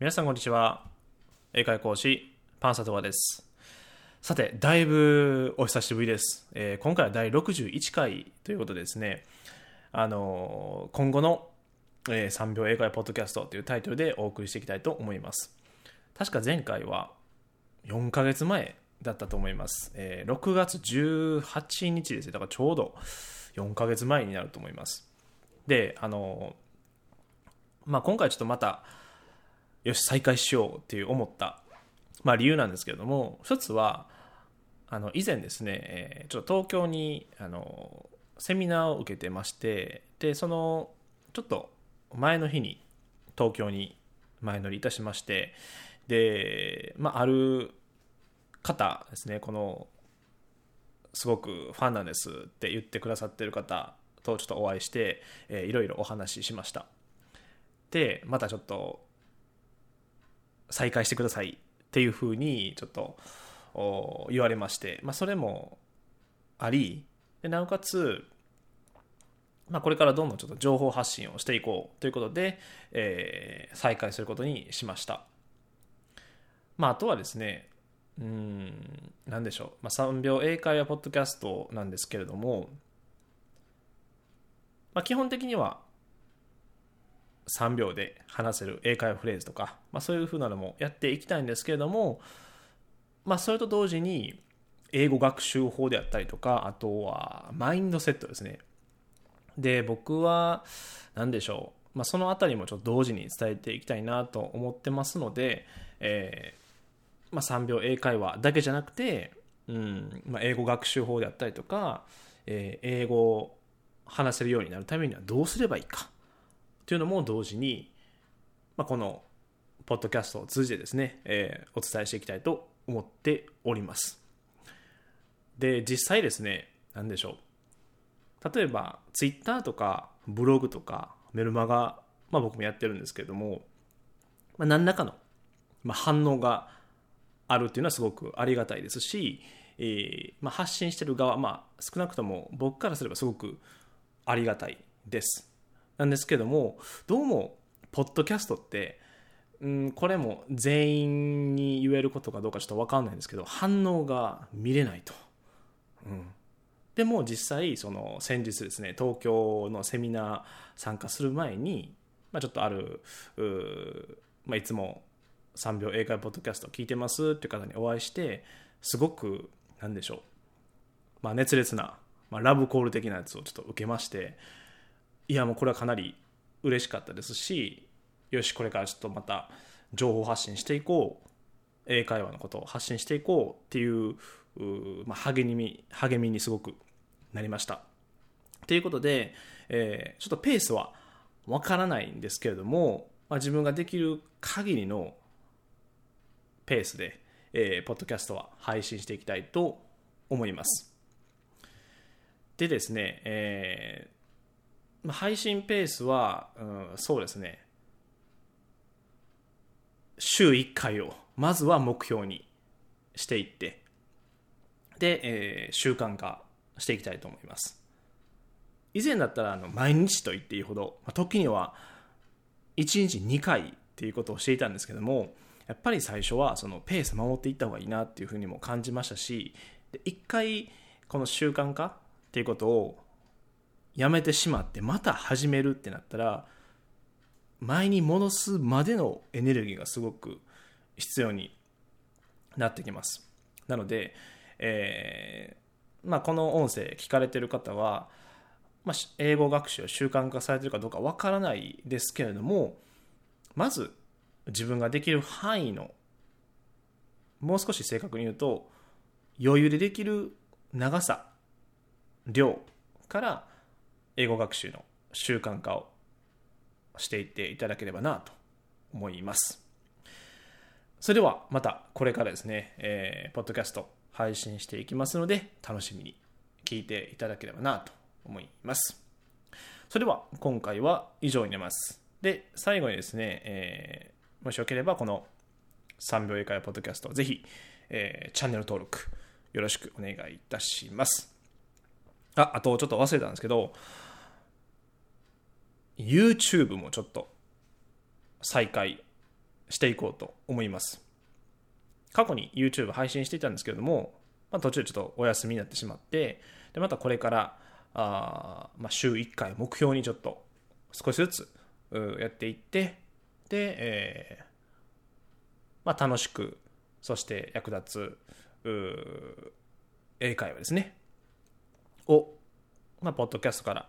皆さんこんにちは。英会講師パンサトワです。さてだいぶお久しぶりです、えー今回は第61回ということでですね。あのー今後の、えー3秒英会ポッドキャストというタイトルでお送りしていきたいと思います。確か前回は4ヶ月前だったと思います、えー6月18日ですね。だからちょうど4ヶ月前になると思います。であのーまあ今回ちょっとまたよし再開しようっていう思った、まあ、理由なんですけれども一つはあの以前ですね、ちょっと東京にあのセミナーを受けてましてでそのちょっと前の日に東京に前乗りいたしましてで、まあ、ある方ですねこのすごくファンなんですって言ってくださってる方とちょっとお会いして、えーいろいろお話ししました。でまたちょっと再開してくださいっていうふうにちょっと言われまして、まあ、それもあり。でなおかつ、まあ、これからどんどんちょっと情報発信をしていこうということで、えー再開することにしました、まあ、あとはですねうーん何でしょう、まあ、3秒英会話ポッドキャストなんですけれども、まあ、基本的には3秒で話せる英会話フレーズとか、まあ、そういうふうなのもやっていきたいんですけれども、まあ、それと同時に英語学習法であったりとかあとはマインドセットですね。で僕は何でしょう、まあ、そのあたりもちょっと同時に伝えていきたいなと思ってますので、えーまあ、3秒英会話だけじゃなくて、うんまあ、英語学習法であったりとか、えー英語を話せるようになるためにはどうすればいいか。というのも同時に、まあ、このポッドキャストを通じてですね、えーお伝えしていきたいと思っております。で、実際ですね、何でしょう。例えば、ツイッターとかブログとかメルマガ、まあ、僕もやってるんですけれども、まあ、何らかの、ま、反応があるっていうのはすごくありがたいですし、えーまあ、発信してる側、まあ、少なくとも僕からすればすごくありがたいです。なんですけども、どうも、ポッドキャストって、うん、これも全員に言えることかどうかちょっと分かんないんですけど、反応が見れないと。うん、でも実際、その先日ですね、東京のセミナー参加する前に、まあ、ちょっとある、まあ、いつも3秒英会ポッドキャスト聞いてますっていう方にお会いして、すごく、なんでしょう、まあ、熱烈な、まあ、ラブコール的なやつをちょっと受けまして、いやもうこれはかなり嬉しかったですしよしこれからちょっとまた情報発信していこう英会話のことを発信していこうっていうまあ、励み励みにすごくなりました。ということで、えーちょっとペースはわからないんですけれども、まあ、自分ができる限りのペースで、えーポッドキャストは配信していきたいと思います。でですね、えー配信ペースは、うん、そうですね。週1回をまずは目標にしていってで、えー習慣化していきたいと思います。以前だったらあの毎日と言っていいほど、まあ時には1日2回っていうことをしていたんですけどもやっぱり最初はそのペース守っていった方がいいなっていうふうにも感じましたしで1回この習慣化っていうことをやめてしまってまた始めるってなったら前に戻すまでのエネルギーがすごく必要になってきます。なので、えーまあ、この音声聞かれてる方は、まあ、英語学習を習慣化されてるかどうかわからないですけれどもまず自分ができる範囲のもう少し正確に言うと余裕でできる長さ量から英語学習の習慣化をしていっていただければなと思います。それではまたこれからですね、えーポッドキャスト配信していきますので楽しみに聞いていただければなと思います。それでは今回は以上になります。で、最後にですね、えーもしよければこの3秒英会話ポッドキャストぜひ、えーチャンネル登録よろしくお願いいたします。あ、あとちょっと忘れたんですけど、YouTube もちょっと再開していこうと思います。過去に YouTube 配信していたんですけれども、まあ、途中ちょっとお休みになってしまってでまたこれからあ、まあ、週1回目標にちょっと少しずつやっていってで、えーまあ、楽しくそして役立つ英会話ですね。を、まあ、ポッドキャストから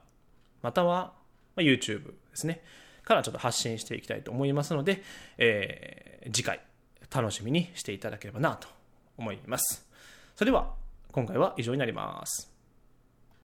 または、まあ、YouTube ですねからちょっと発信していきたいと思いますので、えー、次回楽しみにしていただければなと思います。それでは今回は以上になります。